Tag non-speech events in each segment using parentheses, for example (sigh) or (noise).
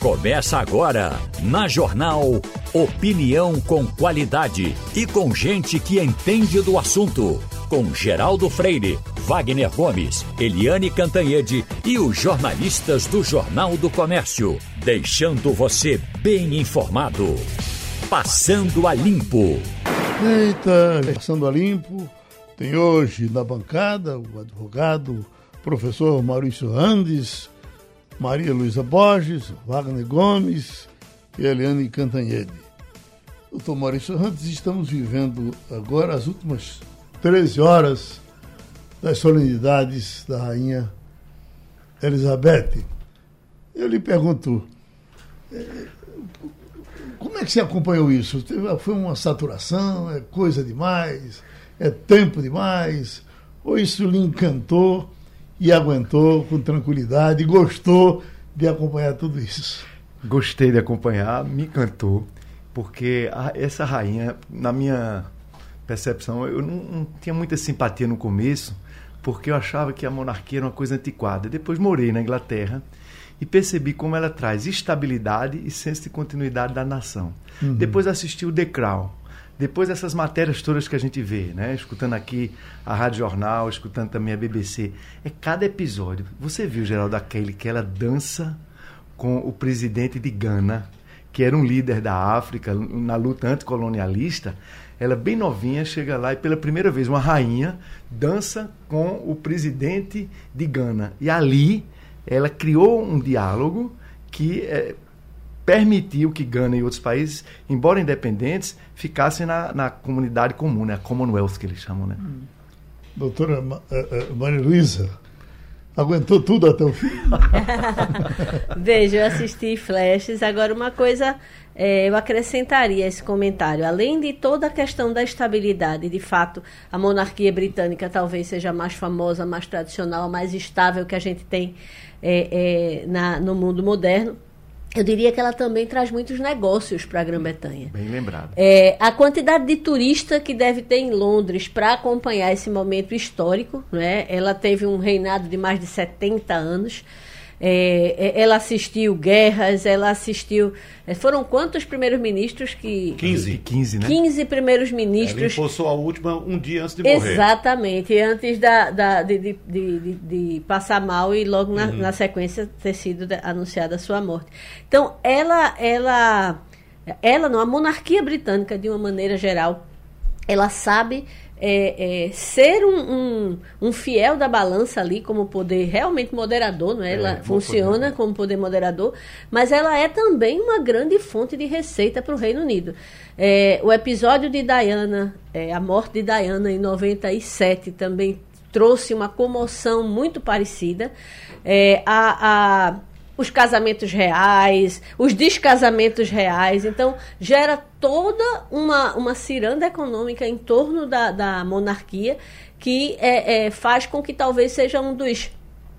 Começa agora, na Jornal Opinião com qualidade e com gente que entende do assunto. Com Geraldo Freire, Wagner Gomes, Eliane Cantanhede e os jornalistas do Jornal do Comércio. Deixando você bem informado. Passando a Limpo. Eita, Passando a Limpo. Tem hoje na bancada o advogado, professor Maurício Andes Maria Luísa Borges, Wagner Gomes e Eliane Cantanhede. Doutor Maurício Rantes, estamos vivendo agora as últimas 13 horas das solenidades da Rainha Elizabeth. Eu lhe pergunto, eh, como é que você acompanhou isso? Foi uma saturação? É coisa demais? É tempo demais? Ou isso lhe encantou? E aguentou com tranquilidade, gostou de acompanhar tudo isso. Gostei de acompanhar, me encantou, porque a, essa rainha, na minha percepção, eu não, não, tinha muita simpatia no começo, porque eu achava que a monarquia era uma coisa antiquada. Depois morei na Inglaterra e percebi como ela traz estabilidade e senso de continuidade da nação. Uhum. Depois assisti o The Crown, depois dessas matérias todas que a gente vê, né? Escutando aqui a Rádio Jornal, escutando também a BBC, é cada episódio. Você viu, Geraldo, aquele que ela dança com o presidente de Gana, que era um líder da África na luta anticolonialista. Ela, bem novinha, chega lá e pela primeira vez, uma rainha dança com o presidente de Gana. E ali ela criou um diálogo que é, permitiu que Gana e outros países, embora independentes, ficassem na, na comunidade comum, né? a Commonwealth que eles chamam. Né? Hum. Doutora eh, eh, Maria Luísa, aguentou tudo até o fim? (laughs) Veja, eu assisti flashes. Agora, uma coisa é, eu acrescentaria esse comentário. Além de toda a questão da estabilidade, de fato, a monarquia britânica talvez seja mais famosa, mais tradicional, mais estável que a gente tem é, é, na, no mundo moderno eu diria que ela também traz muitos negócios para a Grã-Bretanha. Bem lembrado. É, a quantidade de turista que deve ter em Londres para acompanhar esse momento histórico, né? ela teve um reinado de mais de 70 anos. É, é, ela assistiu guerras, ela assistiu. É, foram quantos primeiros ministros que. 15. 15, né? 15 primeiros ministros. Ela impulsou a última um dia antes de morrer. Exatamente, antes da, da de, de, de, de, passar mal e logo na, uhum. na sequência ter sido anunciada a sua morte. Então, ela, ela, ela não, a monarquia britânica, de uma maneira geral, ela sabe é, é, ser um, um, um, fiel da balança ali como poder realmente moderador, não é? Ela é, funciona poder. como poder moderador, mas ela é também uma grande fonte de receita para o Reino Unido. É, o episódio de Diana, é, a morte de Diana em 97 também trouxe uma comoção muito parecida. É, a, a os casamentos reais, os descasamentos reais. Então, gera toda uma, uma ciranda econômica em torno da, da monarquia que é, é, faz com que talvez seja um dos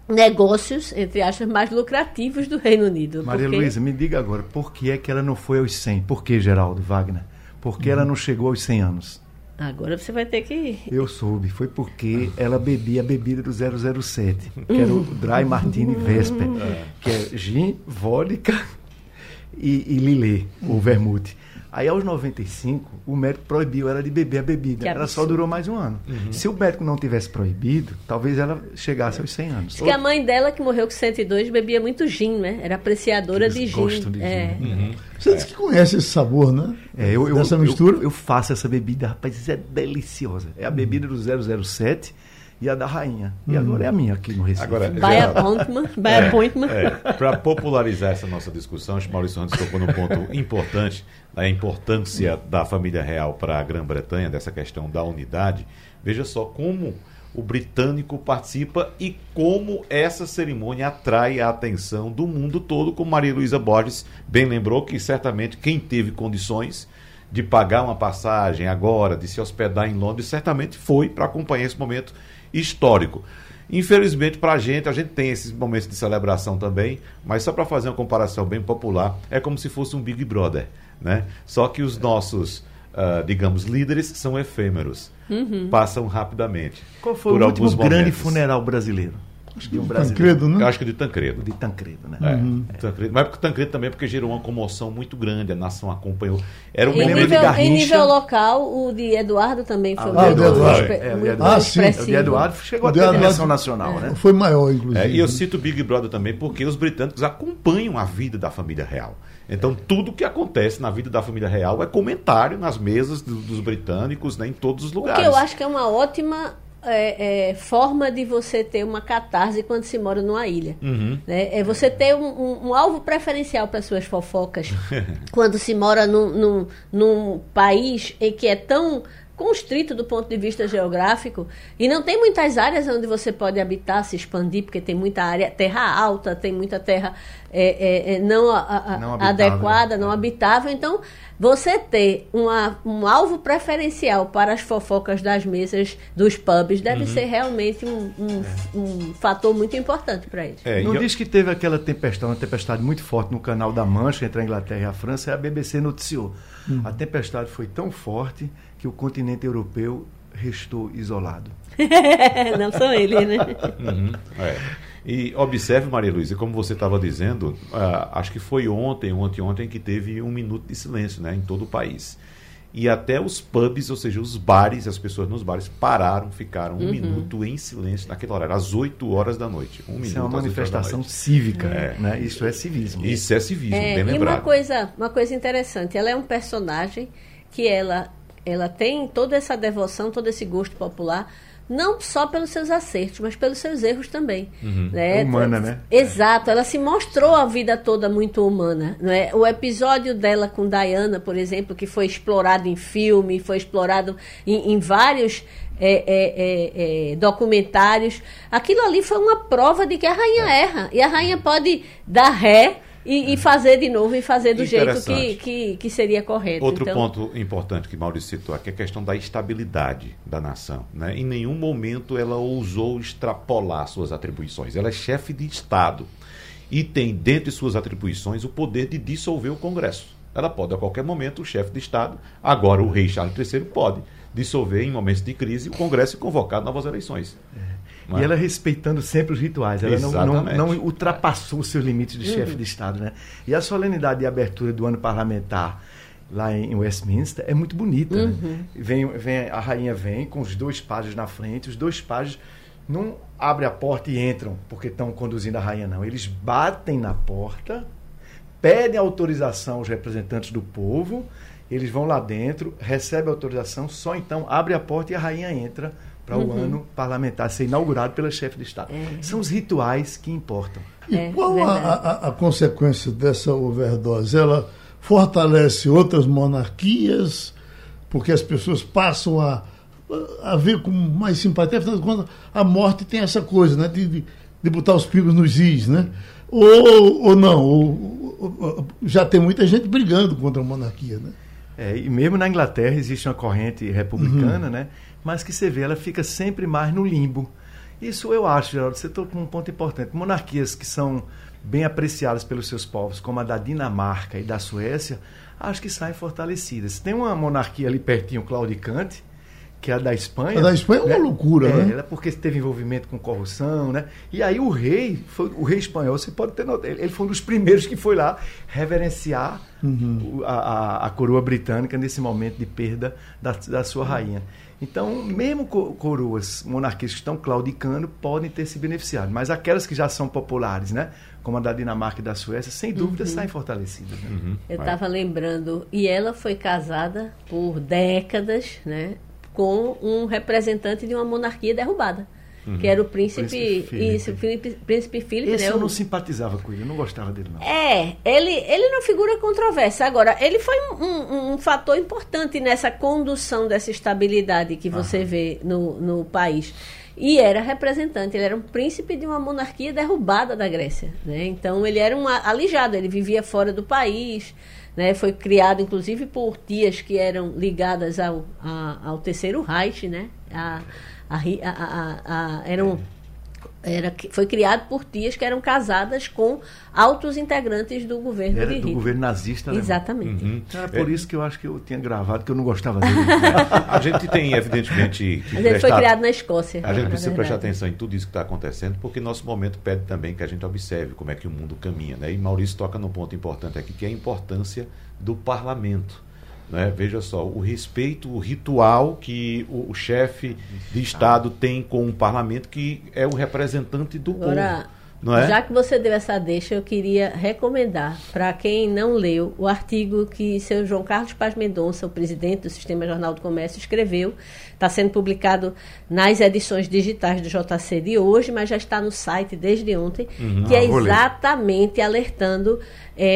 negócios, entre aspas, mais lucrativos do Reino Unido. Maria porque... Luísa, me diga agora, por que é que ela não foi aos 100? Por que, Geraldo Wagner? Por que ela não chegou aos 100 anos? Agora você vai ter que. Eu soube, foi porque ela bebia a bebida do 007, que era o Dry Martini Vesper, que é gin, vodka e, e lilê, ou vermute. Aí, aos 95, o médico proibiu ela de beber a bebida. ela só durou mais um ano. Uhum. Se o médico não tivesse proibido, talvez ela chegasse aos 100 anos. Diz que a mãe dela, que morreu com 102, bebia muito gin, né? Era apreciadora de gin. Gosto de é. gin. Uhum. Você disse que conhece esse sabor, né? É, eu, Dessa eu, mistura? Eu, eu, faço essa bebida, rapaz, isso é deliciosa. É a bebida do 007 e a da rainha. E uhum. agora é a minha aqui no Recife. Agora, by appointment. By é, appointment. É, Para popularizar essa nossa discussão, o Maurício Santos tocou num ponto importante, a importância da família real para a Grã-Bretanha, dessa questão da unidade. Veja só como o britânico participa e como essa cerimônia atrai a atenção do mundo todo, como Maria Luísa Borges bem lembrou que certamente quem teve condições de pagar uma passagem agora, de se hospedar em Londres, certamente foi para acompanhar esse momento histórico. Infelizmente, para a gente, a gente tem esses momentos de celebração também, mas só para fazer uma comparação bem popular, é como se fosse um Big Brother. Né? Só que os nossos, uh, digamos, líderes são efêmeros, uhum. passam rapidamente. Qual foi o último grande funeral brasileiro? De um brasileiro. Tancredo, né? Eu acho que de Tancredo. De Tancredo, né? É, uhum. Tancredo. Mas porque Tancredo também porque gerou uma comoção muito grande, a nação acompanhou. Era um momento de Garrincha. Em nível local, o de Eduardo também foi ah, muito, Eduardo. É, muito, ah, sim. O de Eduardo chegou a ter dimensão nacional, é. né? Foi maior, inclusive. É, e eu cito o Big Brother também porque os britânicos acompanham a vida da família real. Então, tudo que acontece na vida da família real é comentário nas mesas do, dos britânicos, né, em todos os lugares. O que eu acho que é uma ótima é, é, forma de você ter uma catarse quando se mora numa ilha. Uhum. Né? É você ter um, um, um alvo preferencial para suas fofocas (laughs) quando se mora num, num, num país em que é tão constrito do ponto de vista geográfico e não tem muitas áreas onde você pode habitar, se expandir, porque tem muita área, terra alta, tem muita terra é, é, é não, a, a, não adequada, não habitável. Então, você ter uma, um alvo preferencial para as fofocas das mesas dos pubs deve uhum. ser realmente um, um, é. um, fator muito importante para eles. É, não eu... diz que teve aquela tempestade, uma tempestade muito forte no canal da Mancha entre a Inglaterra e a França, e a BBC noticiou. Uhum. A tempestade foi tão forte que o continente europeu restou isolado. (laughs) Não são eles, né? Uhum, é. E observe, Maria Luísa, como você estava dizendo, uh, acho que foi ontem, ontem, ontem, que teve um minuto de silêncio né, em todo o país. E até os pubs, ou seja, os bares, as pessoas nos bares pararam, ficaram um uhum. minuto em silêncio naquele horário, às 8 horas da noite. Um Isso é uma manifestação cívica, é. né? Isso é civismo. Isso é civismo, é, bem lembrado. E uma coisa, uma coisa interessante, ela é um personagem que ela ela tem toda essa devoção, todo esse gosto popular, não só pelos seus acertos, mas pelos seus erros também. Uhum. Né? É humana, né? Exato, ela se mostrou a vida toda muito humana. Né? O episódio dela com Diana, por exemplo, que foi explorado em filme, foi explorado em, em vários é, é, é, é documentários, aquilo ali foi uma prova de que a rainha é. erra. E a rainha pode dar ré e, e, fazer de novo e fazer do jeito que, que, que, seria correto. Outro então... ponto importante que Maurício citou aqui é a questão da estabilidade da nação. Né? Em nenhum momento ela ousou extrapolar suas atribuições. Ela é chefe de Estado e tem, dentro de suas atribuições, o poder de dissolver o Congresso. Ela pode, a qualquer momento, o chefe de Estado, agora o rei Charles III, pode dissolver, em momentos de crise, o Congresso e convocar novas eleições. E ela respeitando sempre os rituais. Ela não, não, não, ultrapassou os seus limites de uhum. chefe de Estado. Né? E a solenidade de abertura do ano parlamentar lá em Westminster é muito bonita. Né? Uhum. Né? Vem, vem, a rainha vem com os dois pajos na frente, os dois pajos não abrem a porta e entram porque estão conduzindo a rainha, não. Eles batem na porta, pedem autorização aos representantes do povo, eles vão lá dentro, recebem a autorização, só então abre a porta e a rainha entra para uhum. o ano parlamentar ser inaugurado pela chefe de Estado. É. São os rituais que importam. E é, qual a, a, a, consequência dessa overdose? Ela fortalece outras monarquias, porque as pessoas passam a, a ver com mais simpatia. Afinal de contas, a morte tem essa coisa né, de, de, de botar os pingos nos is, né? Ou, ou não, ou, ou, já tem muita gente brigando contra a monarquia, né? É, e mesmo na Inglaterra existe uma corrente republicana, uhum. né? Mas que você vê, ela fica sempre mais no limbo. Isso eu acho, Geraldo, você tocou um ponto importante. Monarquias que são bem apreciadas pelos seus povos, como a da Dinamarca e da Suécia, acho que saem fortalecidas. Tem uma monarquia ali pertinho, claudicante, que é a da Espanha. A da Espanha é uma né? loucura, é, né? É porque teve envolvimento com corrupção, né? E aí o rei, foi, o rei espanhol, você pode ter notado, ele foi um dos primeiros que foi lá reverenciar uhum. a, a, a, coroa britânica nesse momento de perda da, da sua rainha. Então, mesmo coroas monarquias que estão claudicando podem ter se beneficiado, mas aquelas que já são populares, né, como a da Dinamarca e da Suécia, sem dúvida uhum. saem fortalecidas. Né? Uhum. Eu estava lembrando, e ela foi casada por décadas, né, com um representante de uma monarquia derrubada. Uhum. que era o príncipe, príncipe Filipe. isso, príncipe Filipe, Esse né? eu não simpatizava com ele, eu não gostava dele não. É, ele, ele não figura controversa. Agora, ele foi um, um, um fator importante nessa condução dessa estabilidade que você Aham. vê no, no país. E era representante, ele era um príncipe de uma monarquia derrubada da Grécia. Né? Então ele era um alijado, ele vivia fora do país, né? foi criado inclusive por tias que eram ligadas ao, a, ao terceiro Reich, né? A, a, a, a, eram era, foi criado por tias que eram casadas com altos integrantes do governo Era de do governo nazista, né? Exatamente. Uhum. Era por isso que eu acho que eu tinha gravado, que eu não gostava dele. A gente tem, evidentemente, que Mas ele foi prestar- criado na Escócia. A gente precisa prestar verdade. atenção em tudo isso que está acontecendo, porque nosso momento pede também que a gente observe como é que o mundo caminha. Né? E Maurício toca num ponto importante aqui, que é a importância do parlamento. Né? Veja só, o respeito, o ritual que o, o chefe de Estado tem com o parlamento, que é o representante do Agora, povo. Não é? já que você deu essa deixa, eu queria recomendar para quem não leu o artigo que seu João Carlos Paz Mendonça, o presidente do Sistema Jornal do Comércio, escreveu. Está sendo publicado nas edições digitais do JC de hoje, mas já está no site desde ontem, que é Ah, exatamente alertando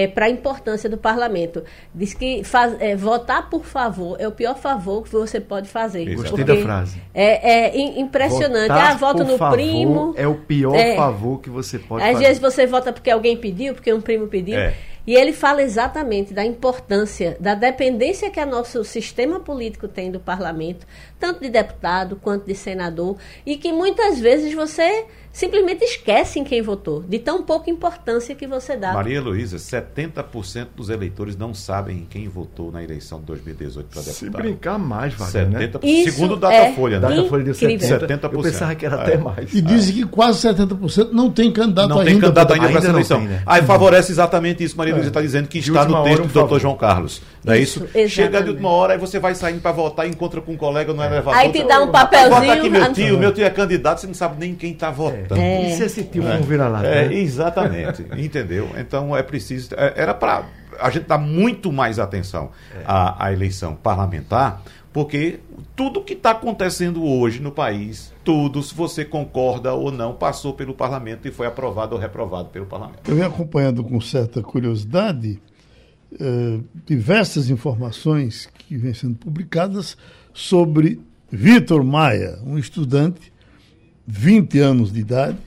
para a importância do parlamento. Diz que faz- é, votar por favor é o pior favor que você pode fazer. Gostei da frase. É, é im- impressionante. Votar ah, voto por no favor primo. É o pior É. favor que você pode Às fazer. vezes você vota porque alguém pediu, porque um primo pediu. É. E ele fala exatamente da importância, da dependência que o nosso sistema político tem do parlamento, tanto de deputado quanto de senador, e que muitas vezes você simplesmente esquece em quem votou, de tão pouca importância que você dá. Maria Luísa, 70% dos eleitores não sabem em quem votou na eleição de 2018 para Se deputado. brincar mais, Wagner, né? 70%, Isso segundo o é Datafolha, né? Datafolha deu Incrível. 70. Eu 70%. pensava que era É. até mais. E dizem que quase 70% não tem candidato Não ainda. tem candidato ainda para essa não eleição. tem, né? Aí favorece exatamente isso, Maria Luísa está dizendo que De está no texto um do doutor. João Carlos. Não é isso? Isso, Chega de última hora, aí você vai saindo para votar, encontra com um colega no elevador. Aí te dá um "Rapaz, papelzinho, Vota aqui meu ah, tio, meu tio é candidato, você não sabe nem quem está votando. E se esse tio não vira lá? É, né? exatamente, (laughs) entendeu? Então é preciso. é- Era para a gente dar muito mais atenção à, à eleição parlamentar, porque tudo que está acontecendo hoje no país, tudo, se você concorda ou não, passou pelo parlamento e foi aprovado ou reprovado pelo parlamento. Eu venho acompanhando com certa curiosidade eh, diversas informações que vêm sendo publicadas sobre Vitor Maia, um estudante, 20 anos de idade,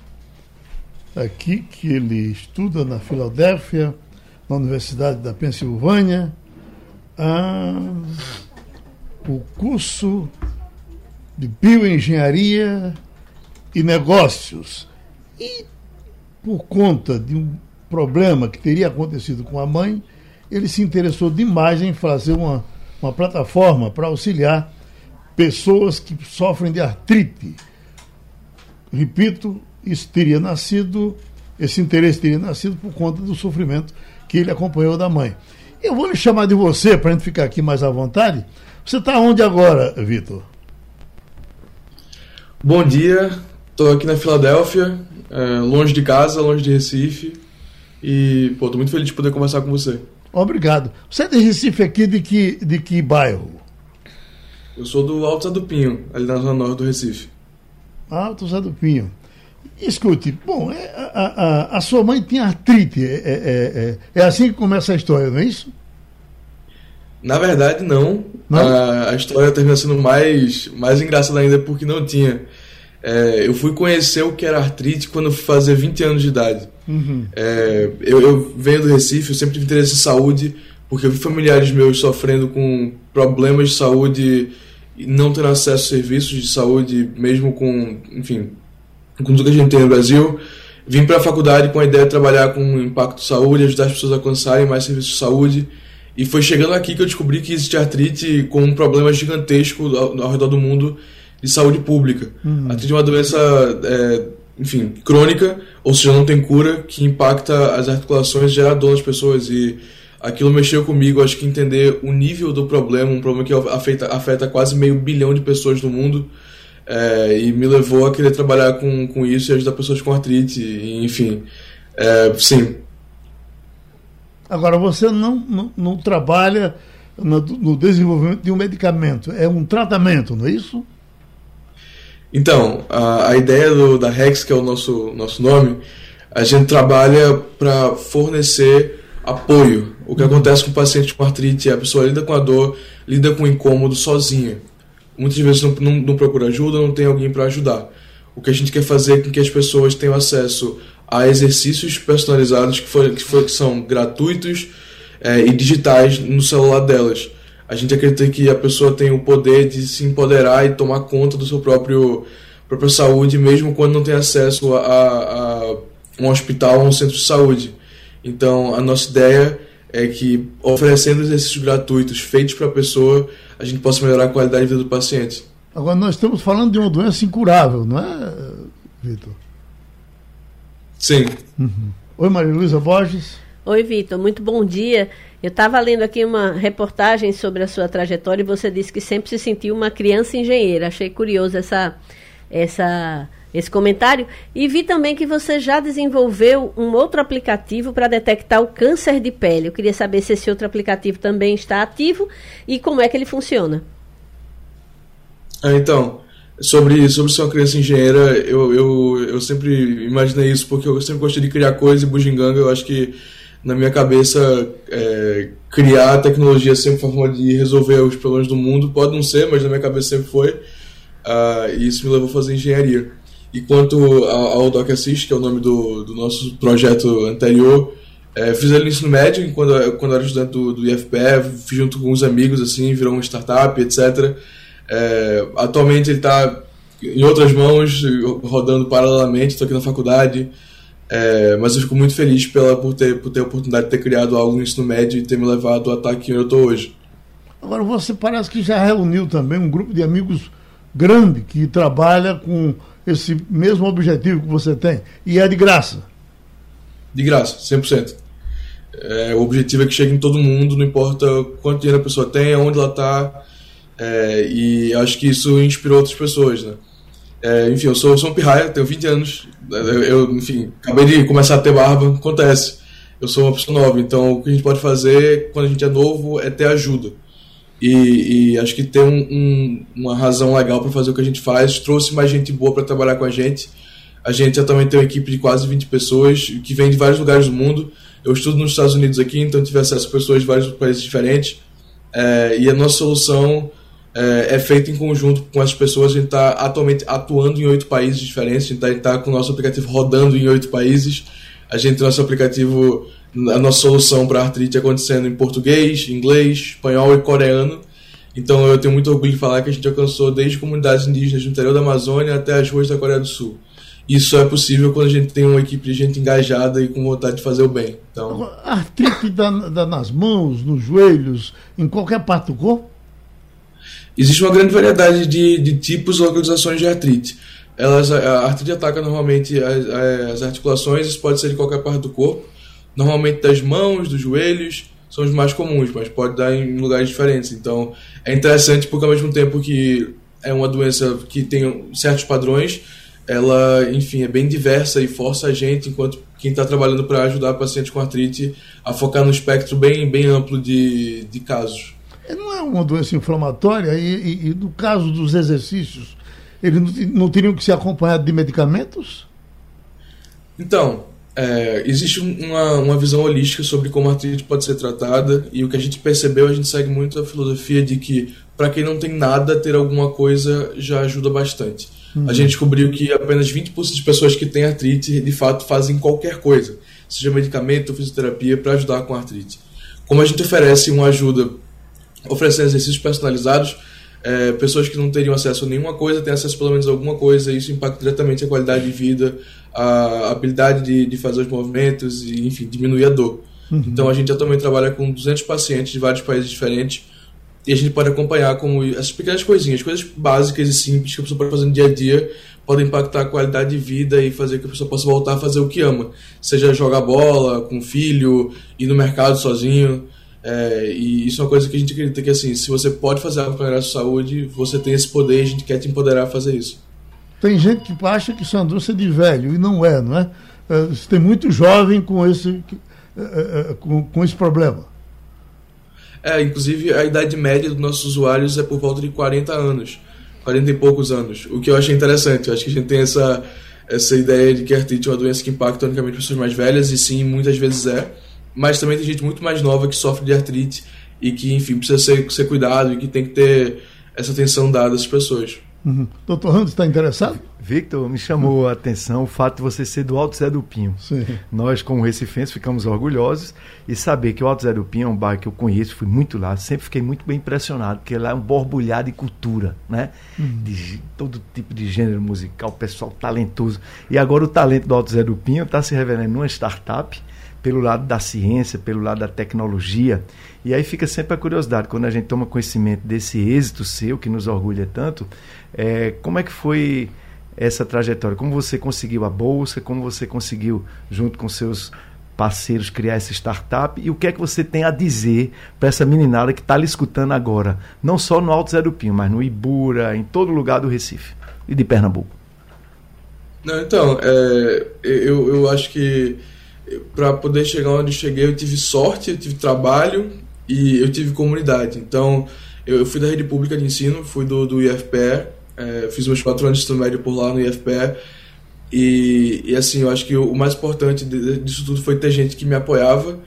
aqui que ele estuda na Filadélfia, na Universidade da Pensilvânia, ah, o curso de bioengenharia e negócios. E por conta de um problema que teria acontecido com a mãe, ele se interessou demais em fazer uma, uma plataforma para auxiliar pessoas que sofrem de artrite. Repito, isso teria nascido, esse interesse teria nascido por conta do sofrimento que ele acompanhou da mãe. Eu vou lhe chamar de você para a gente ficar aqui mais à vontade. Você está onde agora, Vitor? Bom dia, estou aqui na Filadélfia, é, longe de casa, longe de Recife. E, pô, tô muito feliz de poder conversar com você. Obrigado. Você é de Recife aqui de que, de que bairro? Eu sou do Alto Zé do Pinho, ali na zona norte do Recife. Alto Zé do Pinho. Escute, bom, é, a, a, a sua mãe tinha artrite. É, é, é, é assim que começa a história, não é isso? Na verdade, não. Não? A, a história termina sendo mais, mais engraçada ainda porque não tinha. É, eu fui conhecer o que era artrite quando eu fui fazer 20 anos de idade. É, eu, eu venho do Recife, eu sempre tive interesse em saúde, porque eu vi familiares meus sofrendo com problemas de saúde e não tendo acesso a serviços de saúde, mesmo com, enfim, com tudo que a gente tem no Brasil. Vim para a faculdade com a ideia de trabalhar com impacto de saúde, ajudar as pessoas a alcançarem mais serviços de saúde. E foi chegando aqui que eu descobri que existe artrite com um problema gigantesco ao, ao redor do mundo de saúde pública. A artrite é uma doença, é, enfim, crônica, ou seja, não tem cura, que impacta as articulações, gera dor nas pessoas. E aquilo mexeu comigo, acho que entender o nível do problema, um problema que afeta, afeta quase meio bilhão de pessoas no mundo, é, e me levou a querer trabalhar com, com isso e ajudar pessoas com artrite, e, enfim. É, sim, Agora, você não, não, não trabalha no, no desenvolvimento de um medicamento, é um tratamento, não é isso? Então, a, a ideia do, da Rex, que é o nosso, nosso nome, a gente trabalha para fornecer apoio. O que acontece com o paciente com artrite é a pessoa lida com a dor, lida com o incômodo sozinha. Muitas vezes não, não, não procura ajuda, não tem alguém para ajudar. O que a gente quer fazer é com que as pessoas tenham acesso a exercícios personalizados que, for, que, for, que são gratuitos é, e digitais no celular delas. A gente acredita que a pessoa tem o poder de se empoderar e tomar conta do seu próprio própria saúde, mesmo quando não tem acesso a, a um hospital ou um centro de saúde. Então, a nossa ideia é que, oferecendo exercícios gratuitos feitos para a pessoa, a gente possa melhorar a qualidade de vida do paciente. Agora, nós estamos falando de uma doença incurável, não é, Vitor? Sim. Uhum. Oi, Maria Luísa Borges. Oi, Vitor. Muito bom dia. Eu estava lendo aqui uma reportagem sobre a sua trajetória e você disse que sempre se sentiu uma criança engenheira. Achei curioso essa, essa, esse comentário. E vi também que você já desenvolveu um outro aplicativo para detectar o câncer de pele. Eu queria saber se esse outro aplicativo também está ativo e como é que ele funciona. Ah, então, sobre, sobre ser uma criança engenheira, eu, eu, eu sempre imaginei isso porque eu sempre gostei de criar coisas e bugiganga eu acho que na minha cabeça, é, criar tecnologia sempre foi uma forma de resolver os problemas do mundo. Pode não ser, mas na minha cabeça sempre foi. Uh, e isso me levou a fazer engenharia. E quanto ao, Doc Assist, que é o nome do, do nosso projeto anterior, é, fiz ele no ensino médio, quando, quando era estudante do, do IFPE, fiz junto com uns amigos, assim, virou uma startup, etc. É, atualmente ele está em outras mãos, rodando paralelamente, estou aqui na faculdade. É, mas eu fico muito feliz pela, por, ter, por ter a oportunidade de ter criado algo no ensino médio e ter me levado até aqui onde eu estou hoje. Agora, você parece que já reuniu também um grupo de amigos grande que trabalha com esse mesmo objetivo que você tem. E é de graça. De graça, 100%. É, o objetivo é que chegue em todo mundo, não importa quanto dinheiro a pessoa tem, onde ela está. É, e acho que isso inspirou outras pessoas, né? É, enfim, eu sou, sou um pirraia, tenho 20 anos. Eu, eu, enfim, acabei de começar a ter barba, acontece. Eu sou uma pessoa nova, então o que a gente pode fazer quando a gente é novo é ter ajuda. E, e acho que ter um, um, uma razão legal para fazer o que a gente faz trouxe mais gente boa para trabalhar com a gente. A gente atualmente tem uma equipe de quase 20 pessoas que vem de vários lugares do mundo. Eu estudo nos Estados Unidos aqui, então tive acesso a pessoas de vários países diferentes. É, e a nossa solução é, é feito em conjunto com as pessoas. A gente está atualmente atuando em oito países diferentes. A gente está tá com o nosso aplicativo rodando em oito países. A gente tem nosso aplicativo, a nossa solução para artrite acontecendo em português, inglês, espanhol e coreano. Então eu tenho muito orgulho de falar que a gente alcançou desde comunidades indígenas do interior da Amazônia até as ruas da Coreia do Sul. Isso é possível quando a gente tem uma equipe de gente engajada e com vontade de fazer o bem. Então... Artrite dá, dá nas mãos, nos joelhos, em qualquer parte do corpo? Existe uma grande variedade de, de tipos e localizações de artrite. Elas, a artrite ataca normalmente as, as articulações, isso pode ser de qualquer parte do corpo, normalmente das mãos, dos joelhos, são os mais comuns, mas pode dar em lugares diferentes. Então é interessante porque ao mesmo tempo que é uma doença que tem certos padrões, ela, enfim, é bem diversa e força a gente, enquanto quem está trabalhando para ajudar pacientes com artrite, a focar no espectro bem, bem amplo de, de casos. Não é uma doença inflamatória e, e, e no caso dos exercícios, eles não teriam que ser acompanhados de medicamentos? Então, é, existe uma, uma visão holística sobre como a artrite pode ser tratada e o que a gente percebeu, a gente segue muito a filosofia de que para quem não tem nada, ter alguma coisa já ajuda bastante. Uhum. A gente descobriu que apenas 20% de pessoas que têm artrite de fato fazem qualquer coisa, seja medicamento ou fisioterapia, para ajudar com a artrite. Como a gente oferece uma ajuda oferecer exercícios personalizados. É, pessoas que não teriam acesso a nenhuma coisa têm acesso pelo menos a alguma coisa, e isso impacta diretamente a qualidade de vida, a habilidade de, de fazer os movimentos e, enfim, diminuir a dor. Uhum. Então a gente atualmente trabalha com 200 pacientes de vários países diferentes e a gente pode acompanhar como essas pequenas coisinhas, coisas básicas e simples que a pessoa pode fazer no dia a dia, podem impactar a qualidade de vida e fazer que a pessoa possa voltar a fazer o que ama, seja jogar bola com o filho, ir no mercado sozinho. É, e isso é uma coisa que a gente acredita que, assim, se você pode fazer algo para melhorar a sua saúde, você tem esse poder e a gente quer te empoderar a fazer isso. Tem gente que acha que isso é de velho, e não é, não é? é tem muito jovem com esse, é, é, com, com esse problema. É, inclusive a idade média dos nossos usuários é por volta de 40 anos, 40 e poucos anos, o que eu achei interessante. Eu acho que a gente tem essa, essa ideia de que a artrite é uma doença que impacta unicamente pessoas mais velhas, e sim, muitas vezes é mas também tem gente muito mais nova que sofre de artrite e que, enfim, precisa ser, ser cuidado e que tem que ter essa atenção dada às pessoas. Uhum. Doutor Ramos, está interessado? Victor, me chamou a atenção o fato de você ser do Alto Zé do Pinho. Sim. Nós, como recifenses, ficamos orgulhosos e saber que o Alto Zé do Pinho é um bairro que eu conheço, fui muito lá, sempre fiquei muito bem impressionado, porque lá é um borbulhar de cultura, né? Uhum. De todo tipo de gênero musical, pessoal talentoso. E agora o talento do Alto Zé do Pinho está se revelando numa startup pelo lado da ciência, pelo lado da tecnologia. E aí fica sempre a curiosidade, quando a gente toma conhecimento desse êxito seu, que nos orgulha tanto, é, como é que foi essa trajetória? Como você conseguiu a bolsa? Como você conseguiu, junto com seus parceiros, criar essa startup? E o que é que você tem a dizer para essa meninada que está lhe escutando agora? Não só no Alto Zé do Pinho, mas no Ibura, em todo lugar do Recife e de Pernambuco. Não, então, é, eu, eu acho que para poder chegar onde cheguei, eu tive sorte, eu tive trabalho e eu tive comunidade. Então, eu, eu fui da rede pública de ensino, fui do, do IFPE, é, fiz meus quatro anos de ensino médio por lá no IFPE. E, e assim, eu acho que o, mais importante disso tudo foi ter gente que me apoiava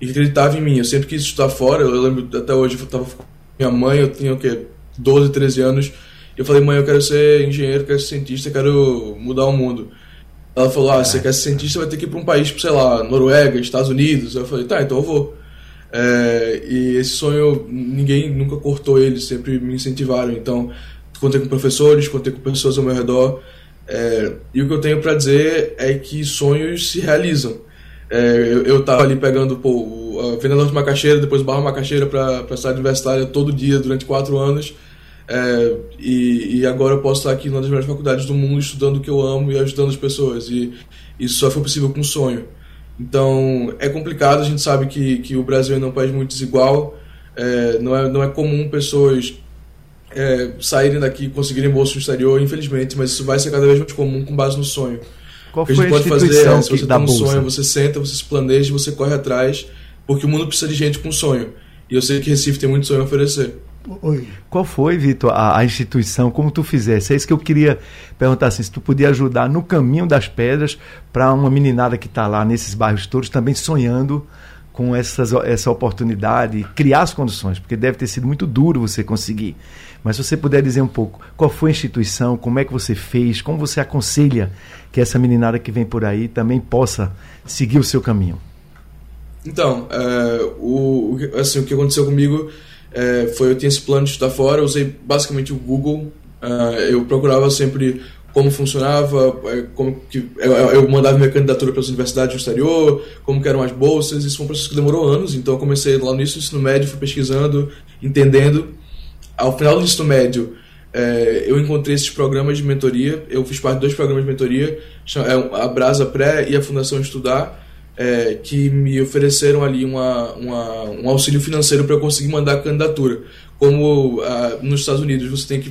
e que acreditava em mim. Eu sempre quis estudar fora, eu lembro até hoje, eu estava com minha mãe, eu tinha o quê? 12, 13 anos. E eu falei, mãe, eu quero ser engenheiro, quero ser cientista, quero mudar o mundo. Ela falou: Ah, você quer ser cientista, vai ter que ir para um país, sei lá, Noruega, Estados Unidos. Eu falei: Tá, então eu vou. É, e esse sonho, ninguém nunca cortou ele, sempre me incentivaram. Então, contei com professores, contei com pessoas ao meu redor. É, e o que eu tenho para dizer é que sonhos se realizam. É, eu, eu tava ali pegando pô, a de macaxeira, depois barra macaxeira para a cidade universitária todo dia durante quatro anos. É, e, e, agora eu posso estar aqui numa das melhores faculdades do mundo estudando o que eu amo e ajudando as pessoas. E isso só foi possível com sonho. Então é complicado, a gente sabe que, que o Brasil é um país muito desigual. É, não, é, não é comum pessoas é, saírem daqui e conseguirem bolsa no exterior, infelizmente, mas isso vai ser cada vez mais comum com base no sonho. Qual o que a gente pode fazer é, se você tem um bolsa? sonho, você senta, você se planeja, você corre atrás, porque o mundo precisa de gente com sonho. E eu sei que Recife tem muito sonho a oferecer. Oi. Qual foi, Vitor, a, a, instituição, como tu fizesse? É isso que eu queria perguntar, assim, se tu podia ajudar no caminho das pedras para uma meninada que está lá nesses bairros todos também sonhando com essas, essa oportunidade, criar as condições, porque deve ter sido muito duro você conseguir. Mas se você puder dizer um pouco, qual foi a instituição, como é que você fez, como você aconselha que essa meninada que vem por aí também possa seguir o seu caminho? Então, é, o, assim, o que aconteceu comigo é, foi eu tinha esse plano de estudar fora, usei basicamente o Google, é, eu procurava sempre como funcionava, como que eu, mandava minha candidatura para as universidades do exterior, como eram as bolsas, isso foi um processo que demorou anos, então eu comecei lá no início do ensino médio, fui pesquisando, entendendo. Ao final do ensino médio, é, eu encontrei esses programas de mentoria, eu fiz parte de dois programas de mentoria, é, a Brasa Pré e a Fundação Estudar, é, que me ofereceram ali uma, uma um auxílio financeiro para eu conseguir mandar a candidatura. Como ah, nos Estados Unidos você tem que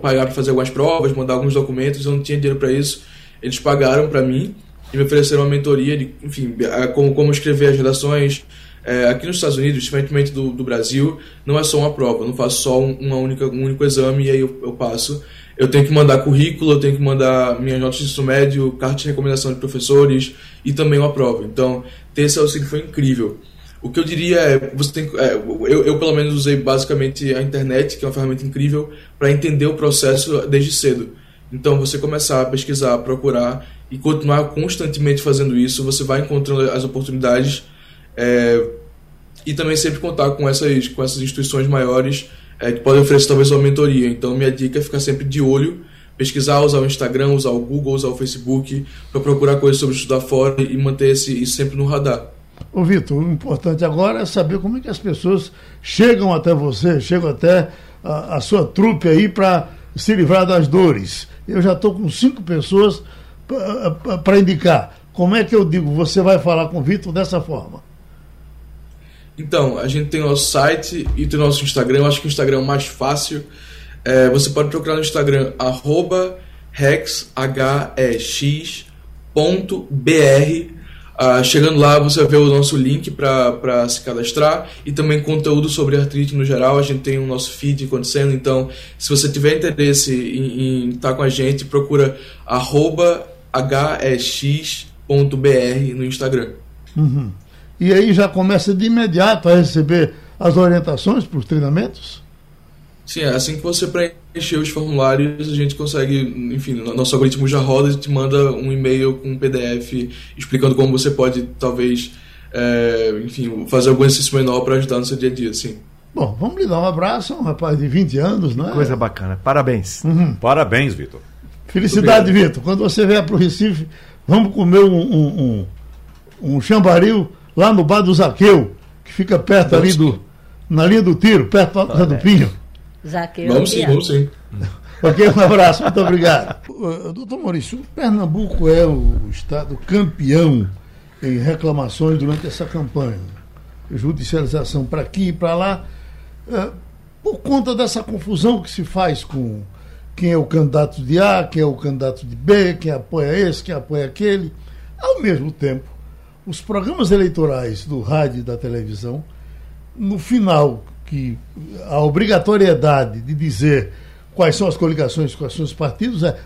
pagar para fazer algumas provas, mandar alguns documentos, eu não tinha dinheiro para isso. Eles pagaram para mim e me ofereceram uma mentoria de, enfim, como, como escrever as redações. É, aqui nos Estados Unidos, diferentemente do, do Brasil, não é só uma prova, eu não faço só um, uma única, um único exame e aí eu, eu passo eu tenho que mandar currículo, eu tenho que mandar minhas notas de ensino médio, carta de recomendação de professores e também uma prova. Então, ter esse auxílio foi incrível. O que eu diria é, você tem, é, eu, eu, pelo menos usei basicamente a internet, que é uma ferramenta incrível, para entender o processo desde cedo. Então, você começar a pesquisar, procurar e continuar constantemente fazendo isso, você vai encontrando as oportunidades é, e também sempre contar com essas, com essas instituições maiores é, que podem oferecer talvez uma mentoria. Então, minha dica é ficar sempre de olho, pesquisar, usar o Instagram, usar o Google, usar o Facebook, para procurar coisas sobre estudar fora e manter esse, isso sempre no radar. Ô Vitor, o importante agora é saber como é que as pessoas chegam até você, chegam até a, a sua trupe aí para se livrar das dores. Eu já estou com cinco pessoas para indicar. Como é que eu digo? Você vai falar com o Vitor dessa forma. Então, a gente tem o nosso site e tem nosso Instagram. Eu acho que o Instagram é o mais fácil. É, você pode procurar no Instagram, rexx.br. Ah, chegando lá, você ver o nosso link para se cadastrar e também conteúdo sobre artrite no geral. A gente tem o nosso feed acontecendo, então se você tiver interesse em estar tá com a gente, procura hex.br no Instagram. Uhum e aí já começa de imediato a receber as orientações para os treinamentos? Sim, é assim que você preenche preencher os formulários, a gente consegue, enfim, nosso algoritmo já roda e te manda um e-mail com um PDF explicando como você pode, talvez, é, enfim, fazer algum exercício menor para ajudar no seu dia a dia, sim. Bom, vamos lhe dar um abraço, um rapaz de 20 anos, não é? Coisa bacana. Parabéns. Uhum. Parabéns, Vitor. Felicidade, Vitor. Quando você vier para o Recife, vamos comer um, um, um, um chambaril lá no bar do Zaqueu, que fica perto ali do. na linha do tiro, perto da do Pinho. Zaqueu. Vamos sim, vamos sim. (laughs) Ok, um abraço, muito obrigado. (laughs) Uh, doutor Maurício, Pernambuco é o estado campeão em reclamações durante essa campanha. Judicialização para aqui e para lá. Uh, por conta dessa confusão que se faz com quem é o candidato de A, quem é o candidato de B, quem apoia esse, quem apoia aquele. Ao mesmo tempo, os programas eleitorais do rádio e da televisão, no final, que a obrigatoriedade de dizer quais são as coligações, são os partidos, é.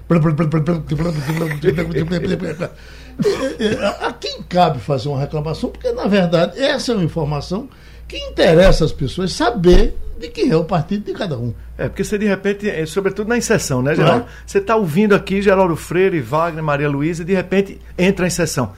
A quem cabe fazer uma reclamação? Porque, na verdade, essa é uma informação que interessa às pessoas saber de quem é o partido de cada um. É, porque você de repente, é, sobretudo na inserção, né, Geraldo? É? Você está ouvindo aqui Geraldo Freire, Wagner, Maria Luísa, e de repente entra a inserção.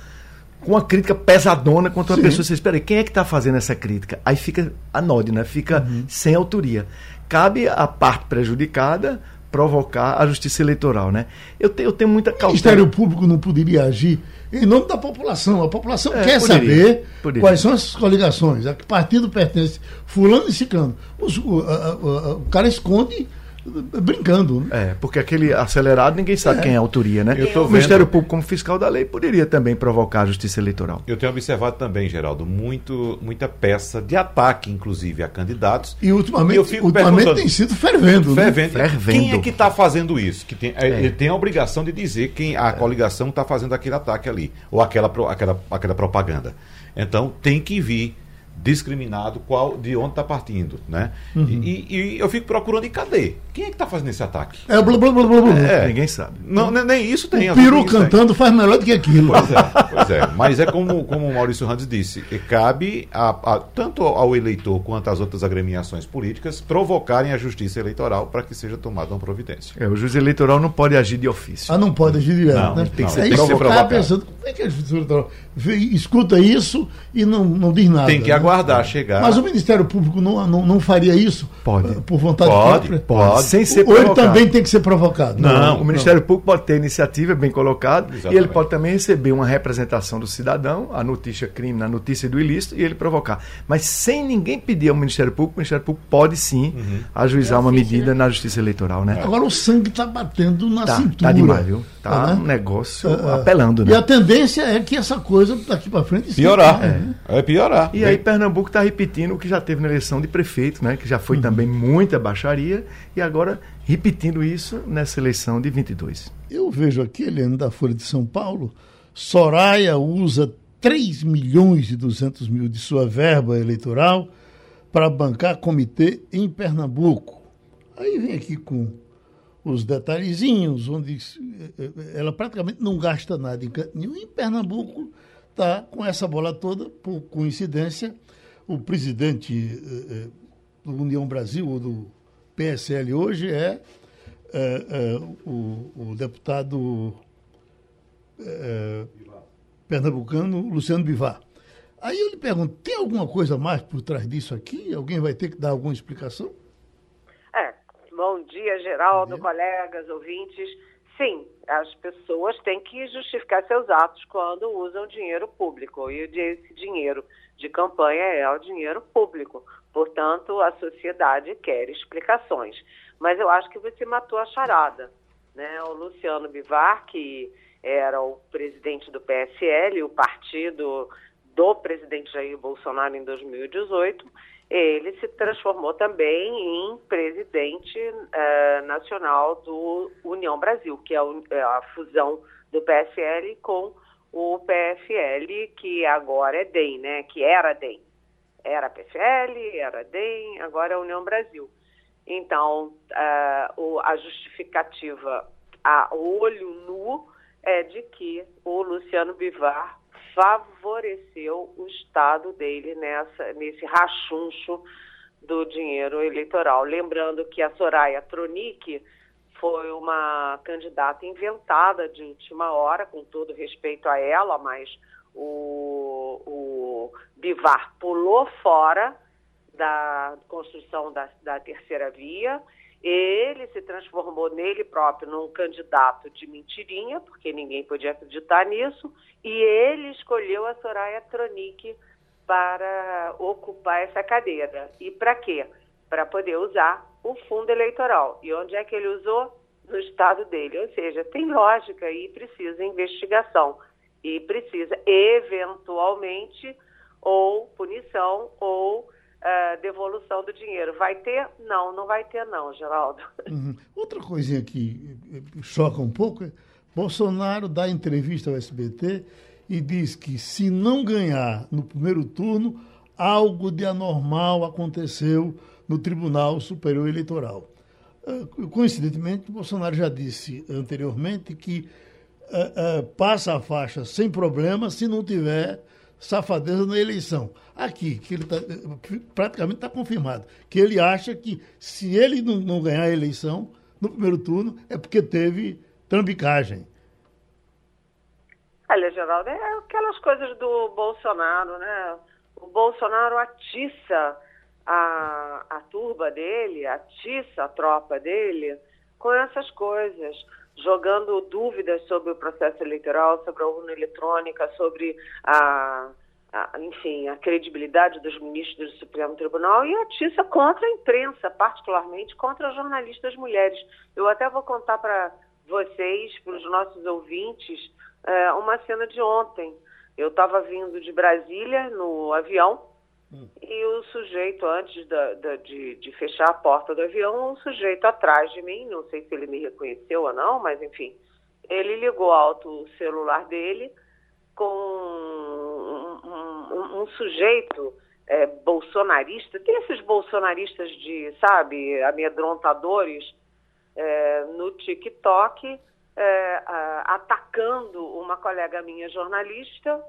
Com uma crítica pesadona contra uma Sim. pessoa. Você espera aí, quem é que está fazendo essa crítica? Aí fica anódio, né? Fica uhum. sem autoria. Cabe à parte prejudicada provocar a justiça eleitoral, né? Eu, te, eu tenho muita cautela. O Ministério Público não poderia agir em nome da população. A população é, quer poderia, saber poderia. quais são as coligações, a que partido pertence, fulano e ciclano. Os, o, a, a, o cara esconde brincando. Né? É, porque aquele acelerado ninguém sabe é. quem é a autoria, né? o Ministério Público, como fiscal da lei, poderia também provocar a justiça eleitoral. Eu tenho observado também, Geraldo, muito, muita peça de ataque, inclusive, a candidatos. E ultimamente, e ultimamente tem sido fervendo. Né? Fervendo. fervendo. Quem é que está fazendo isso? Que tem, é. Ele tem a obrigação de dizer quem a coligação está fazendo aquele ataque ali, ou aquela, aquela, aquela propaganda. Então tem que vir discriminado qual de onde está partindo, né? Uhum. E, e, eu fico procurando e cadê? Quem é que está fazendo esse ataque? É blá blá blá blá. blá. É, ninguém sabe. Não, nem isso tem. O peru cantando tem. faz melhor do que aquilo. Pois é, pois é. Mas é como, como o Maurício Randes disse, cabe a, a, tanto ao eleitor quanto às outras agremiações políticas provocarem a justiça eleitoral para que seja tomada uma providência. É, o juiz eleitoral não pode agir de ofício. Ah, não pode agir direto, não, né? Tem, não, que, tem que ser provocado. pensando, como é que a justiça eleitoral escuta isso e não, não diz nada? Tem que aguardar aguardar chegar. Mas o Ministério Público não, não, não faria isso? Pode. Por vontade pode, própria? Pode. Sem ser Ou ele também tem que ser provocado? Não, não o Ministério não. Público pode ter iniciativa, bem colocado, Exatamente. e ele pode também receber uma representação do cidadão, a notícia crime, a notícia do ilícito, e ele provocar. Mas sem ninguém pedir ao Ministério Público, o Ministério Público pode sim uhum. ajuizar é uma medida né? na Justiça Eleitoral, né? Agora o sangue está batendo na tá, cintura. Tá demais, viu? Tá, tá um negócio uh, apelando, né? E a tendência é que essa coisa daqui para frente... Piorar. É. é piorar. E aí Pernambuco está repetindo repetindo o que já teve na eleição de prefeito, né, que já foi uhum. também muita baixaria, e agora repetindo isso nessa eleição de 22. Eu vejo aqui, Helena, da Folha de São Paulo, Soraya usa 3 milhões e 200 mil de sua verba eleitoral para bancar comitê em Pernambuco. Aí vem aqui com os detalhezinhos, onde eh, eh, ela praticamente não gasta nada em nenhum. Em Pernambuco está com essa bola toda, por coincidência, o presidente eh, eh, do União Brasil, ou do PSL hoje, é, é o, o, deputado pernambucano Luciano Bivar. Aí eu lhe pergunto, tem alguma coisa mais por trás disso aqui? Alguém vai ter que dar alguma explicação? É, bom dia, Geraldo, bom dia. colegas, ouvintes. Sim, as pessoas têm que justificar seus atos quando usam dinheiro público. E esse dinheiro de campanha é o dinheiro público. Portanto, a sociedade quer explicações. Mas eu acho que você matou a charada. Né? O Luciano Bivar, que era o presidente do PSL, o partido do presidente Jair Bolsonaro em 2018, ele se transformou também em presidente eh, nacional do União Brasil, que é a fusão do PSL com o PFL, que agora é DEM, né? Que era DEM. Era PFL, era DEM, agora é União Brasil. Então, uh, o, a justificativa a olho nu é de que o Luciano Bivar favoreceu o Estado dele nessa, nesse rachuncho do dinheiro eleitoral. Lembrando que a Soraya Tronic foi uma candidata inventada de última hora, com todo respeito a ela, mas o, o Bivar pulou fora da construção da, da terceira via. Ele se transformou nele próprio num candidato de mentirinha, porque ninguém podia acreditar nisso, e ele escolheu a Soraya Tronic para ocupar essa cadeira. E para quê? Para poder usar o fundo eleitoral. E onde é que ele usou? No estado dele. Ou seja, tem lógica e precisa investigação. E precisa, eventualmente, ou punição ou uh, devolução do dinheiro. Vai ter? Não, não vai ter, não, Geraldo. (laughs) Uhum. Outra coisinha que choca um pouco é Bolsonaro dá entrevista ao SBT e diz que se não ganhar no primeiro turno, algo de anormal aconteceu no Tribunal Superior Eleitoral. Uh, coincidentemente, Bolsonaro já disse anteriormente que uh, uh, passa a faixa sem problema se não tiver safadeza na eleição. Aqui, que ele tá, praticamente está confirmado, que ele acha que se ele não, não ganhar a eleição no primeiro turno é porque teve trambicagem. Olha, Geraldo, é aquelas coisas do Bolsonaro, né? O Bolsonaro atiça a, a turba dele, atiça a tropa dele com essas coisas, jogando dúvidas sobre o processo eleitoral, sobre a urna eletrônica, sobre a, a, enfim, a credibilidade dos ministros do Supremo Tribunal e atiça contra a imprensa, particularmente contra jornalistas mulheres. Eu até vou contar para vocês, para os nossos ouvintes, é, uma cena de ontem. Eu estava vindo de Brasília no avião hum. e o sujeito, antes da, da, de, de, fechar a porta do avião, o sujeito atrás de mim, não sei se ele me reconheceu ou não, mas enfim, ele ligou alto o celular dele com um, um, um sujeito é, bolsonarista, tem esses bolsonaristas de, sabe, amedrontadores é, no TikTok, é, atacando uma colega minha jornalista,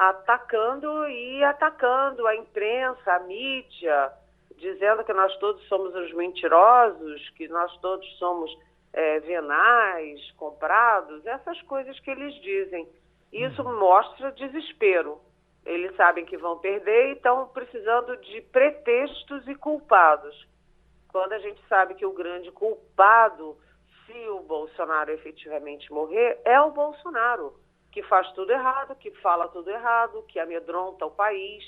atacando e atacando a imprensa, a mídia, dizendo que nós todos somos os mentirosos, que nós todos somos é, venais, comprados, essas coisas que eles dizem. Isso uhum. mostra desespero. Eles sabem que vão perder e estão precisando de pretextos e culpados. Quando a gente sabe que o grande culpado se o Bolsonaro efetivamente morrer, é o Bolsonaro que faz tudo errado, que fala tudo errado, que amedronta o país,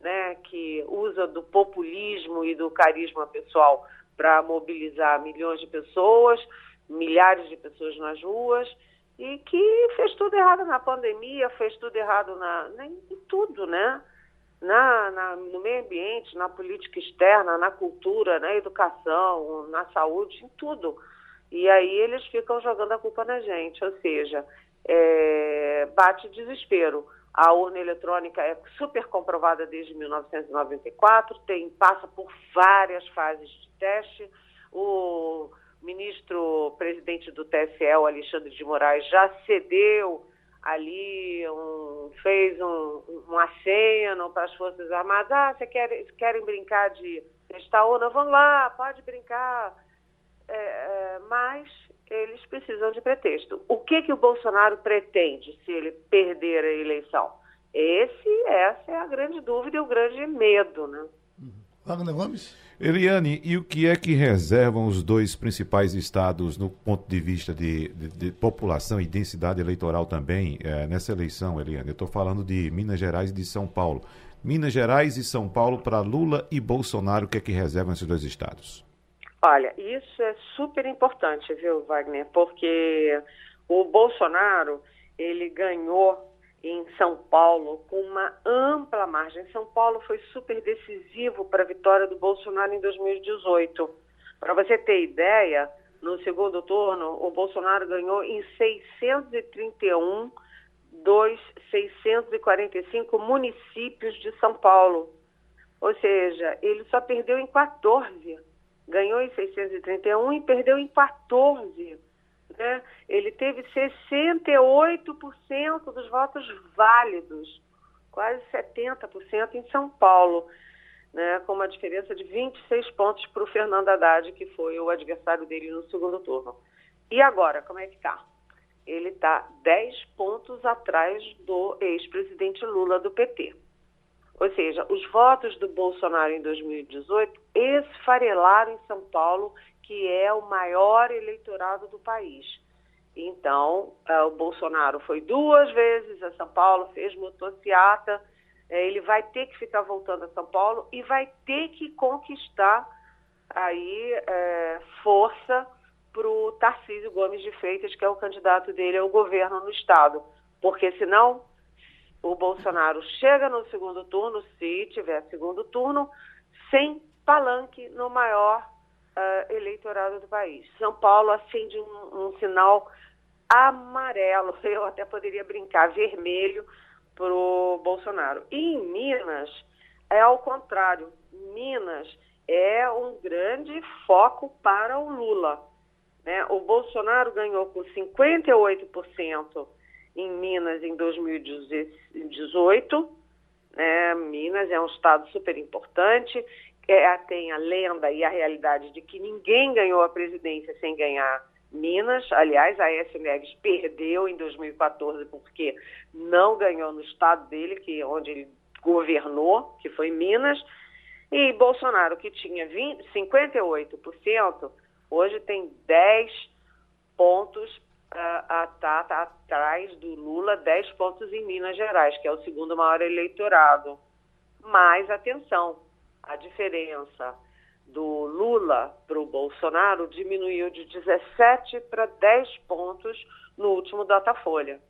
né, que usa do populismo e do carisma pessoal para mobilizar milhões de pessoas, milhares de pessoas nas ruas, e que fez tudo errado na pandemia, fez tudo errado na, na em tudo, né? Na, na, no meio ambiente, na política externa, na cultura, na educação, na saúde, em tudo. E aí eles ficam jogando a culpa na gente, ou seja, é, bate desespero. A urna eletrônica é super comprovada desde 1994, tem, passa por várias fases de teste. O ministro presidente do TSE, Alexandre de Moraes, já cedeu ali, um, fez um, um aceno para as Forças Armadas. Ah, vocês querem, querem brincar de testar urna? Vamos lá, pode brincar é, é, mas eles precisam de pretexto. O que, que o Bolsonaro pretende se ele perder a eleição? Esse, essa é a grande dúvida e o grande medo, né? Uhum. Wagner Gomes? Eliane, e o que é que reservam os dois principais estados no ponto de vista de, de, de população e densidade eleitoral também é, nessa eleição, Eliane? Eu estou falando de Minas Gerais e de São Paulo. Minas Gerais e São Paulo para Lula e Bolsonaro, o que é que reservam esses dois estados? Olha, isso é super importante, viu, Wagner? Porque o Bolsonaro, ele ganhou em São Paulo com uma ampla margem. São Paulo foi super decisivo para a vitória do Bolsonaro em 2018. Para você ter ideia, no segundo turno, o Bolsonaro ganhou em 631 dos 645 municípios de São Paulo. Ou seja, ele só perdeu em 14 ganhou em 631 e perdeu em 14. Né? Ele teve 68% dos votos válidos, quase 70% em São Paulo. né, com uma diferença de 26 pontos para o Fernando Haddad, que foi o adversário dele no segundo turno. E agora, como é que está? Ele está 10 pontos atrás do ex-presidente Lula do PT. Ou seja, os votos do Bolsonaro em 2018 esfarelaram em São Paulo, que é o maior eleitorado do país. Então, uh, o Bolsonaro foi duas vezes a São Paulo, fez motociata, uh, ele vai ter que ficar voltando a São Paulo e vai ter que conquistar aí uh, força para o Tarcísio Gomes de Freitas, que é o candidato dele ao governo no estado, porque senão o Bolsonaro chega no segundo turno, se tiver segundo turno, sem palanque no maior uh, eleitorado do país. São Paulo acende um, um sinal amarelo, (laughs) eu até poderia brincar, vermelho para o Bolsonaro. E em Minas é ao contrário. Minas é um grande foco para o Lula. Né? O Bolsonaro ganhou com 58% em Minas em 2018. Né? Minas é um estado super importante é, tem a lenda e a realidade de que ninguém ganhou a presidência sem ganhar Minas. Aliás, a Aécio Neves perdeu em 2014 porque não ganhou no estado dele, que onde ele governou, que foi Minas. E Bolsonaro, que tinha 20, 58%, hoje tem 10 pontos tá, tá atrás do Lula, 10 pontos em Minas Gerais, que é o segundo maior eleitorado. Mas, atenção, a diferença do Lula para o Bolsonaro diminuiu de 17 para 10 pontos no último Datafolha.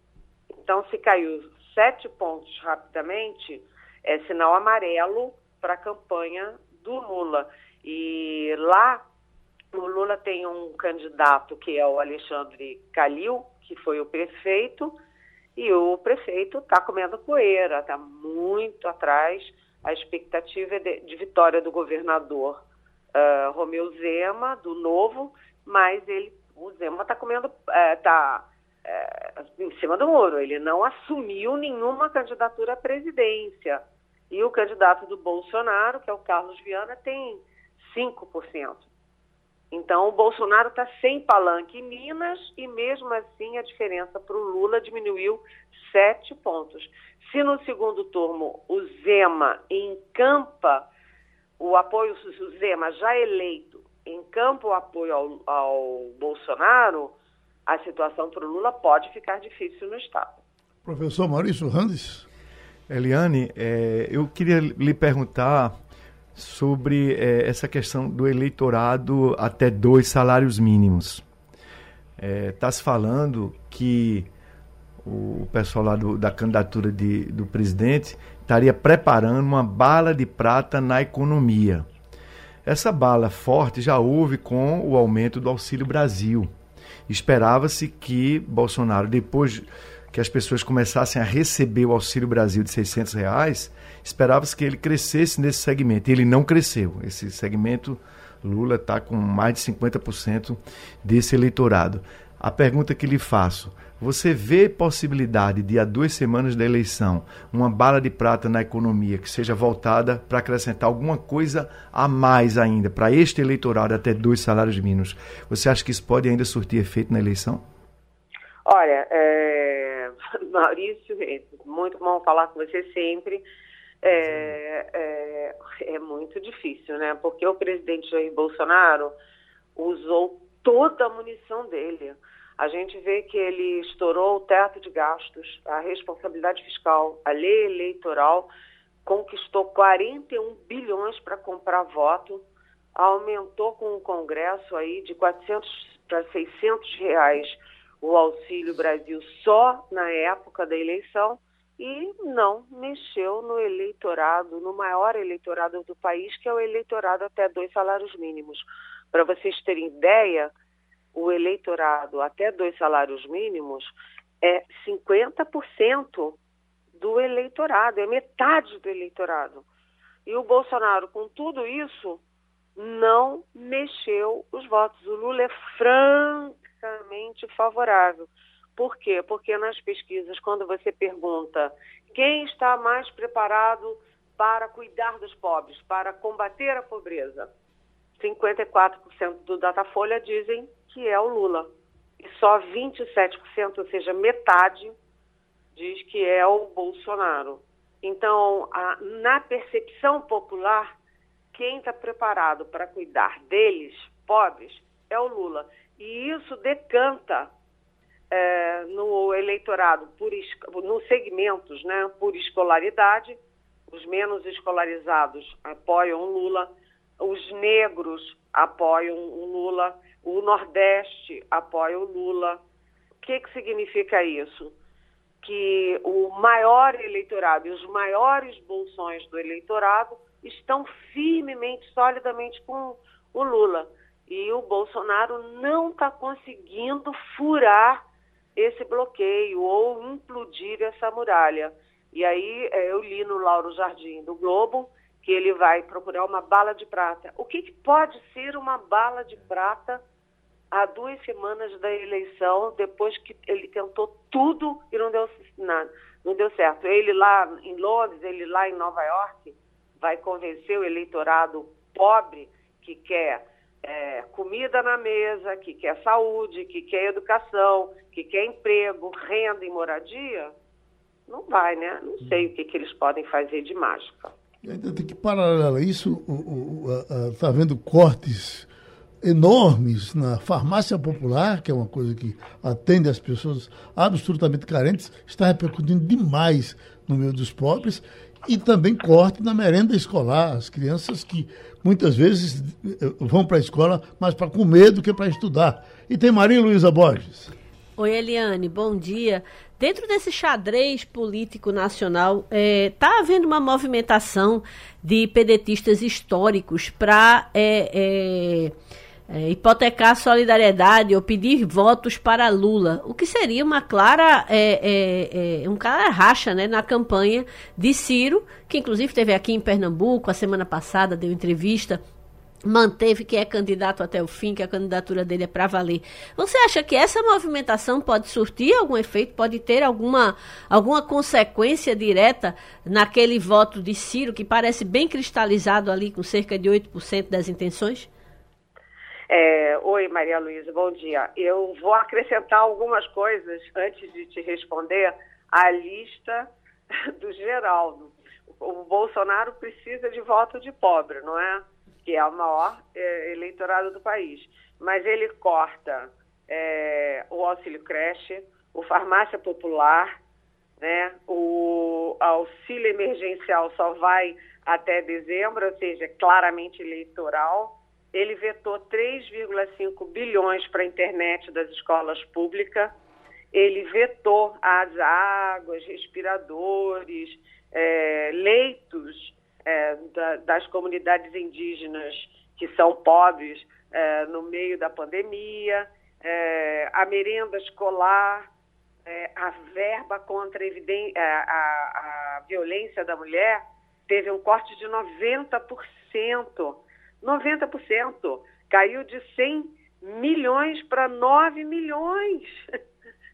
Então, se caiu 7 pontos rapidamente, é sinal amarelo para a campanha do Lula. E lá, o Lula tem um candidato que é o Alexandre Calil, que foi o prefeito, e o prefeito está comendo poeira, está muito atrás a expectativa é de, de vitória do governador uh, Romeu Zema, do Novo, mas ele, o Zema está comendo, está uh, uh, em cima do muro. Ele não assumiu nenhuma candidatura à presidência. E o candidato do Bolsonaro, que é o Carlos Viana, tem 5%. Então, o Bolsonaro está sem palanque em Minas e, mesmo assim, a diferença para o Lula diminuiu sete pontos. Se no segundo turno o Zema encampa o apoio, o Zema já eleito, encampa o apoio ao, ao Bolsonaro, a situação para o Lula pode ficar difícil no Estado. Professor Maurício Randes. Eliane, é, eu queria lhe perguntar sobre é, essa questão do eleitorado até dois salários mínimos. Está é, tá se falando que o pessoal lá do, da candidatura de, do presidente estaria preparando uma bala de prata na economia. Essa bala forte já houve com o aumento do Auxílio Brasil. Esperava-se que Bolsonaro, depois que as pessoas começassem a receber o Auxílio Brasil de 600 reais, esperava-se que ele crescesse nesse segmento. Ele não cresceu. Esse segmento, Lula está com mais de 50% desse eleitorado. A pergunta que lhe faço: você vê possibilidade de, há duas semanas da eleição, uma bala de prata na economia que seja voltada para acrescentar alguma coisa a mais ainda para este eleitorado até dois salários mínimos? Você acha que isso pode ainda surtir efeito na eleição? Olha, é... (laughs) Maurício, é muito bom falar com você sempre. É, é, é, muito difícil, né? Porque o presidente Jair Bolsonaro usou toda a munição dele a gente vê que ele estourou o teto de gastos, a responsabilidade fiscal, a lei eleitoral, conquistou 41 bilhões para comprar voto, aumentou com o Congresso aí de 400 para 600 reais o Auxílio Brasil só na época da eleição e não mexeu no eleitorado, no maior eleitorado do país, que é o eleitorado até dois salários mínimos. Para vocês terem ideia, o eleitorado até dois salários mínimos é 50% do eleitorado, é metade do eleitorado. E o Bolsonaro, com tudo isso, não mexeu os votos. O Lula é favorável. Por quê? Porque nas pesquisas, quando você pergunta quem está mais preparado para cuidar dos pobres, para combater a pobreza. 54% do Datafolha dizem que é o Lula. E só 27%, ou seja, metade, diz que é o Bolsonaro. Então, a, na percepção popular, quem está preparado para cuidar deles, pobres, é o Lula. E isso decanta é, no eleitorado, por, nos segmentos, né, por escolaridade. Os menos escolarizados apoiam o Lula, os negros apoiam o Lula, o Nordeste apoia o Lula. O que, que significa isso? Que o maior eleitorado e os maiores bolsões do eleitorado estão firmemente, solidamente com o Lula. E o Bolsonaro não está conseguindo furar esse bloqueio ou implodir essa muralha. E aí é, eu li no Lauro Jardim do Globo que ele vai procurar uma bala de prata. O que, que pode ser uma bala de prata há duas semanas da eleição, depois que ele tentou tudo e não deu nada, não deu certo. Ele lá em Londres, ele lá em Nova York, vai convencer o eleitorado pobre que quer é, comida na mesa, que quer saúde, que quer educação, que quer emprego, renda e moradia? Não vai, né? Não sei o que, que eles podem fazer de mágica. Ainda tem que paralelo isso, está havendo cortes enormes na farmácia popular, que é uma coisa que atende as pessoas absolutamente carentes, está repercutindo demais no meio dos pobres e também corte na merenda escolar, as crianças que muitas vezes eh, vão para a escola mais para comer do que para estudar. E tem Maria Luísa Borges. Oi, Eliane, bom dia. Dentro desse xadrez político nacional, está é, tá havendo uma movimentação de pedetistas históricos para é, é, é, hipotecar solidariedade ou pedir votos para Lula, o que seria uma clara, é, é, é, um clara racha né, na campanha de Ciro, que inclusive esteve aqui em Pernambuco a semana passada, deu entrevista manteve que é candidato até o fim, que a candidatura dele é para valer. Você acha que essa movimentação pode surtir algum efeito, pode ter alguma, alguma consequência direta naquele voto de Ciro, que parece bem cristalizado ali, com cerca de 8% das intenções? É, Oi, Maria Luísa, bom dia. Eu vou acrescentar algumas coisas antes de te responder à lista do Geraldo. O Bolsonaro precisa de voto de pobre, não é? Que é o maior é, eleitorado do país. Mas ele corta é, o auxílio creche, o farmácia popular, né? o auxílio emergencial só vai até dezembro, ou seja, claramente eleitoral ele vetou 3,5 bilhões para a internet das escolas públicas, ele vetou as águas, respiradores, é, leitos é, da, das comunidades indígenas que são pobres é, no meio da pandemia, é, a merenda escolar, é, a verba contra a, a, a violência da mulher teve um corte de 90%. 90%. Caiu de 100 milhões para 9 milhões.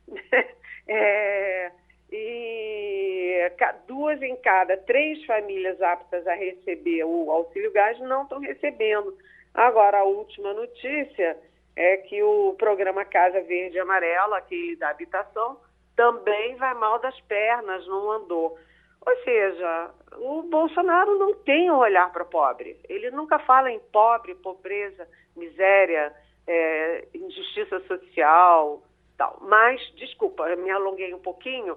(laughs) é, e duas em cada três famílias aptas a receber o auxílio gás não estão recebendo. Agora, a última notícia é que o programa Casa Verde e Amarela, aquele da habitação, também vai mal das pernas, não andou. Ou seja, o Bolsonaro não tem um olhar para pobre. Ele nunca fala em pobre, pobreza, miséria, é, injustiça social, tal. Mas, desculpa, me alonguei um pouquinho,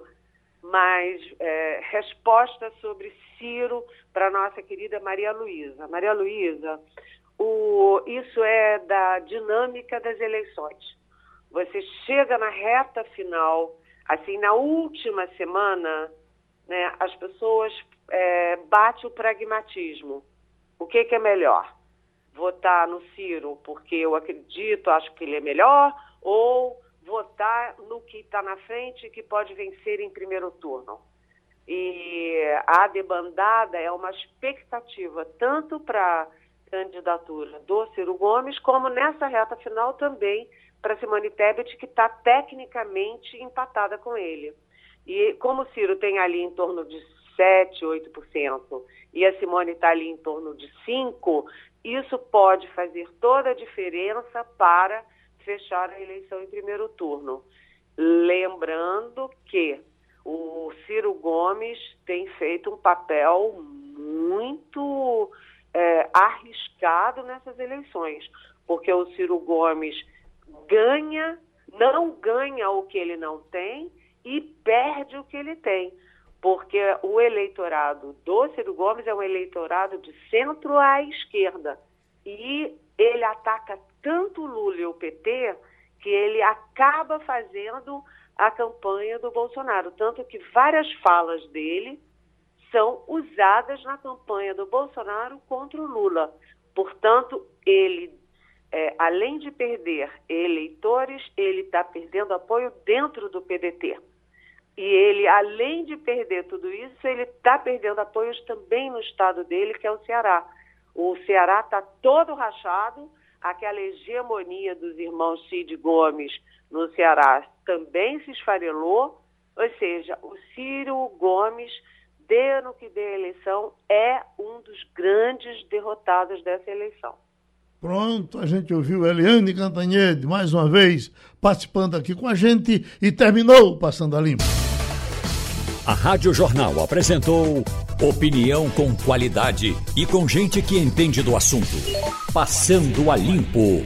mas é, resposta sobre Ciro para nossa querida Maria Luísa. Maria Luísa, isso é da dinâmica das eleições. Você chega na reta final, assim, na última semana né, as pessoas é, bate o pragmatismo. O que, que é melhor? Votar no Ciro porque eu acredito, acho que ele é melhor, ou votar no que está na frente que pode vencer em primeiro turno? E a debandada é uma expectativa tanto para a candidatura do Ciro Gomes, como nessa reta final também para Simone Tebet, que está tecnicamente empatada com ele. E como o Ciro tem ali em torno de 7, 8%, e a Simone está ali em torno de 5%, isso pode fazer toda a diferença para fechar a eleição em primeiro turno. Lembrando que o Ciro Gomes tem feito um papel muito é, arriscado nessas eleições, porque o Ciro Gomes ganha, não ganha o que ele não tem e perde o que ele tem, porque o eleitorado do Ciro Gomes é um eleitorado de centro à esquerda e ele ataca tanto o Lula e o PT que ele acaba fazendo a campanha do Bolsonaro, tanto que várias falas dele são usadas na campanha do Bolsonaro contra o Lula. Portanto, ele, é, além de perder eleitores, ele está perdendo apoio dentro do PDT. E ele, além de perder tudo isso, ele está perdendo apoios também no estado dele, que é o Ceará. O Ceará está todo rachado, aquela hegemonia dos irmãos Cid Gomes no Ceará também se esfarelou, ou seja, o Ciro Gomes, dê no que dê a eleição, é um dos grandes derrotados dessa eleição. Pronto, a gente ouviu Eliane Cantanhede mais uma vez participando aqui com a gente e terminou Passando a Limpo. A Rádio Jornal apresentou opinião com qualidade e com gente que entende do assunto. Passando a Limpo.